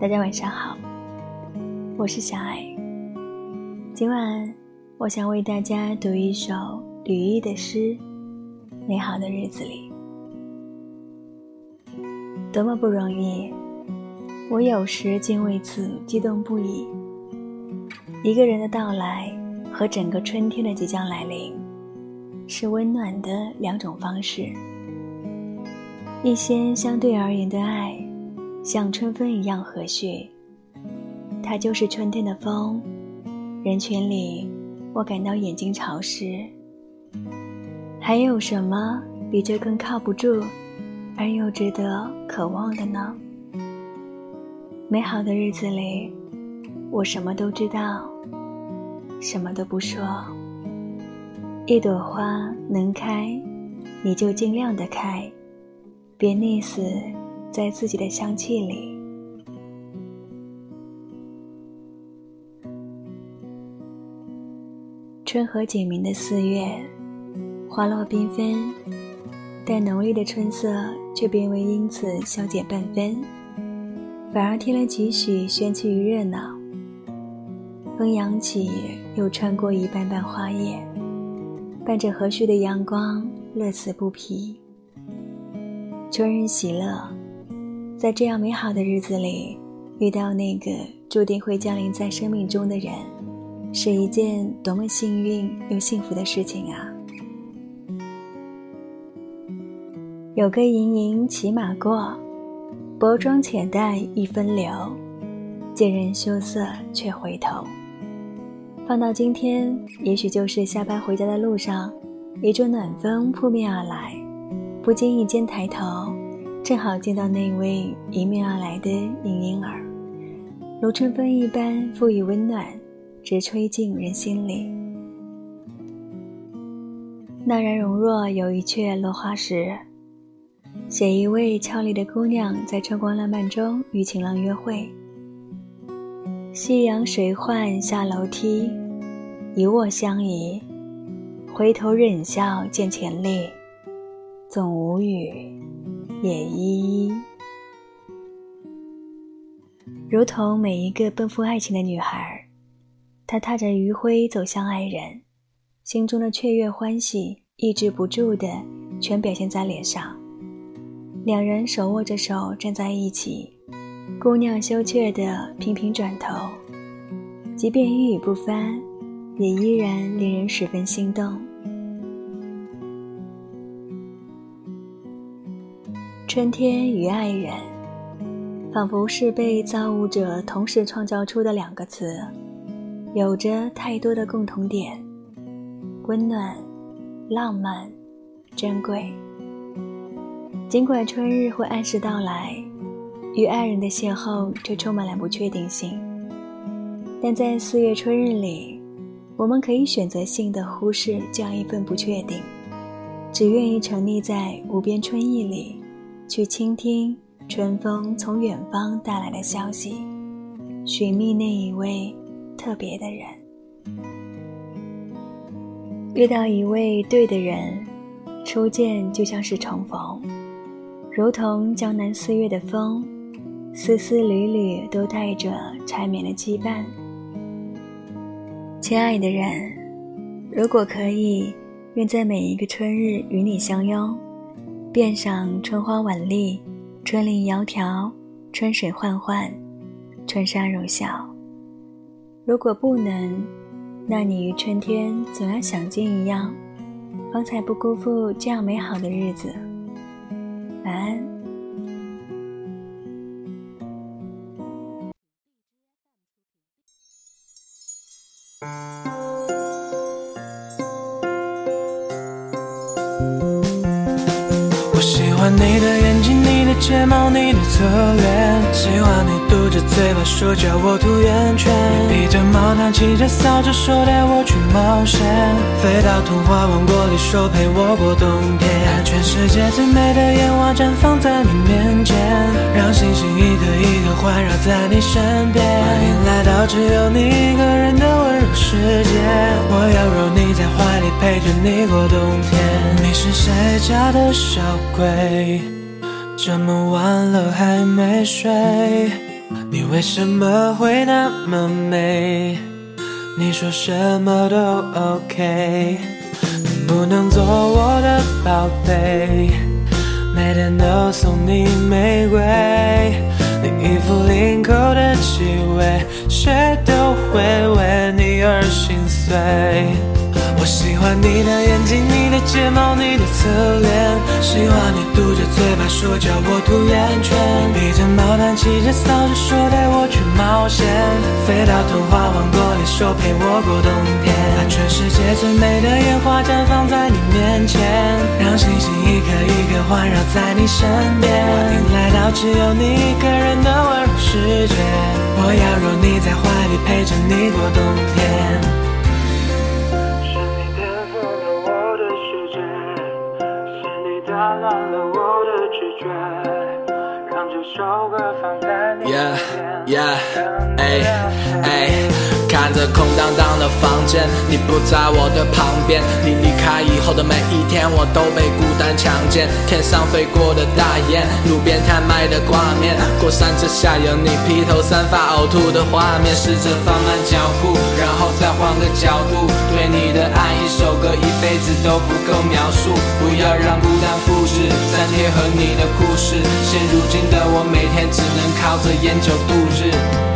大家晚上好，我是小爱。今晚我想为大家读一首吕毅的诗《美好的日子里》。多么不容易，我有时竟为此激动不已。一个人的到来和整个春天的即将来临，是温暖的两种方式。一些相对而言的爱。像春风一样和煦，它就是春天的风。人群里，我感到眼睛潮湿。还有什么比这更靠不住，而又值得渴望的呢？美好的日子里，我什么都知道，什么都不说。一朵花能开，你就尽量的开，别溺死。在自己的香气里，春和景明的四月，花落缤纷，但浓丽的春色却并未因此消减半分，反而添了几许喧气与热闹。风扬起，又穿过一瓣瓣花叶，伴着和煦的阳光，乐此不疲。春日喜乐。在这样美好的日子里，遇到那个注定会降临在生命中的人，是一件多么幸运又幸福的事情啊！有个盈盈骑马过，薄妆浅淡一分流，见人羞涩却回头。放到今天，也许就是下班回家的路上，一阵暖风扑面而来，不经意间抬头。正好见到那位迎面而来的盈盈儿，如春风一般赋予温暖，直吹进人心里。那然容若有一阙落花时，写一位俏丽的姑娘在春光烂漫中与情郎约会。夕阳水浣下楼梯，一卧相宜，回头忍笑见前例，总无语。也依依，如同每一个奔赴爱情的女孩，她踏着余晖走向爱人，心中的雀跃欢喜抑制不住的全表现在脸上。两人手握着手站在一起，姑娘羞怯的频频转头，即便一语不发，也依然令人十分心动。春天与爱人，仿佛是被造物者同时创造出的两个词，有着太多的共同点：温暖、浪漫、珍贵。尽管春日会按时到来，与爱人的邂逅却充满了不确定性，但在四月春日里，我们可以选择性的忽视这样一份不确定，只愿意沉溺在无边春意里。去倾听春风从远方带来的消息，寻觅那一位特别的人。遇到一位对的人，初见就像是重逢，如同江南四月的风，丝丝缕缕都带着缠绵的羁绊。亲爱的人，如果可以，愿在每一个春日与你相拥。遍赏春花晚丽，春林窈窕，春水焕焕，春山如笑。如果不能，那你与春天总要想见一样，方才不辜负这样美好的日子。晚安。喜欢你的眼睛，你的睫毛，你的侧脸，喜欢你嘟着嘴巴说叫我涂圆圈。你披着毛毯，骑着扫帚，说带我去冒险，飞到童话王国里，说陪我过冬天。全世界最美的烟花绽放在你面前，让星星一颗一颗环绕在你身边。欢迎来到只有你一个人的温柔世界，我，陪你过冬天。你是谁家的小鬼？这么晚了还没睡，你为什么会那么美？你说什么都 OK，能不能做我的宝贝？每天都送你玫瑰，你衣服领口的气味，谁都会为你而心碎。我喜欢你的眼睛，你的睫毛，你的侧脸，喜欢你嘟着嘴巴说叫我吐圆圈，披着毛毯，骑着扫帚，说带我去冒险，飞到童话王国里，说陪我过冬天，把全世界最美的烟花绽放在你面前，让星星一颗一颗环绕在你身边，我迎来到只有你一个人的温柔世界，我要揉你在怀里，陪着你过冬天。一首歌放在你耳边。看着空荡荡的房间，你不在我的旁边。你离开以后的每一天，我都被孤单强奸。天上飞过的大雁，路边摊卖的挂面，过山车下有你披头散发呕吐的画面。试着放慢脚步，然后再换个角度。对你的爱，一首歌一辈子都不够描述。不要让孤单复制，粘贴和你的故事。现如今的我，每天只能靠着烟酒度日。